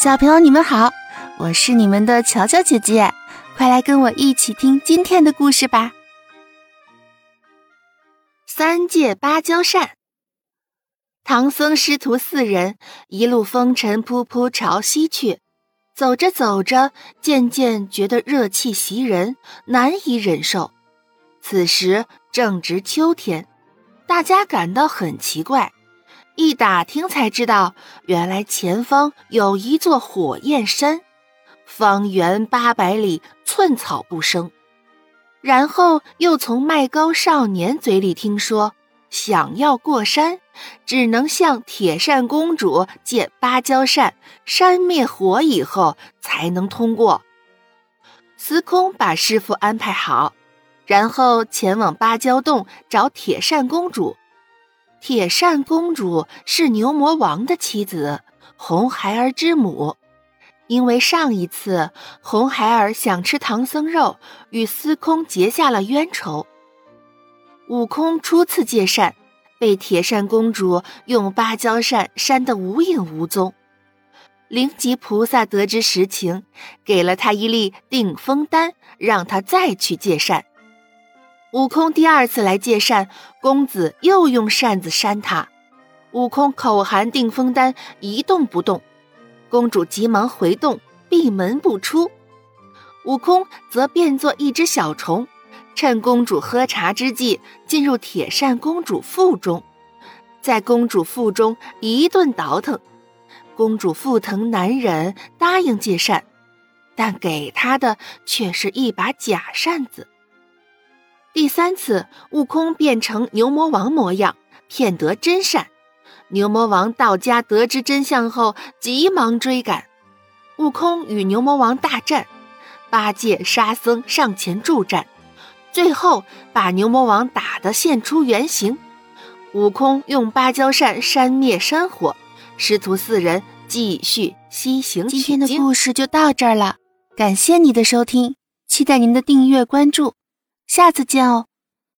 小朋友，你们好，我是你们的乔乔姐姐，快来跟我一起听今天的故事吧。三借芭蕉扇，唐僧师徒四人一路风尘仆仆朝西去，走着走着，渐渐觉得热气袭人，难以忍受。此时正值秋天，大家感到很奇怪。一打听才知道，原来前方有一座火焰山，方圆八百里寸草不生。然后又从麦高少年嘴里听说，想要过山，只能向铁扇公主借芭蕉扇，扇灭火以后才能通过。司空把师傅安排好，然后前往芭蕉洞找铁扇公主。铁扇公主是牛魔王的妻子，红孩儿之母。因为上一次红孩儿想吃唐僧肉，与司空结下了冤仇。悟空初次借扇，被铁扇公主用芭蕉扇扇得无影无踪。灵吉菩萨得知实情，给了他一粒定风丹，让他再去借扇。悟空第二次来借扇，公子又用扇子扇他。悟空口含定风丹，一动不动。公主急忙回洞，闭门不出。悟空则变作一只小虫，趁公主喝茶之际，进入铁扇公主腹中，在公主腹中一顿倒腾。公主腹疼难忍，答应借扇，但给她的却是一把假扇子。第三次，悟空变成牛魔王模样，骗得真善。牛魔王到家得知真相后，急忙追赶。悟空与牛魔王大战，八戒、沙僧上前助战，最后把牛魔王打得现出原形。悟空用芭蕉扇扇灭山火，师徒四人继续西行。今天的故事就到这儿了，感谢你的收听，期待您的订阅关注。下次见哦。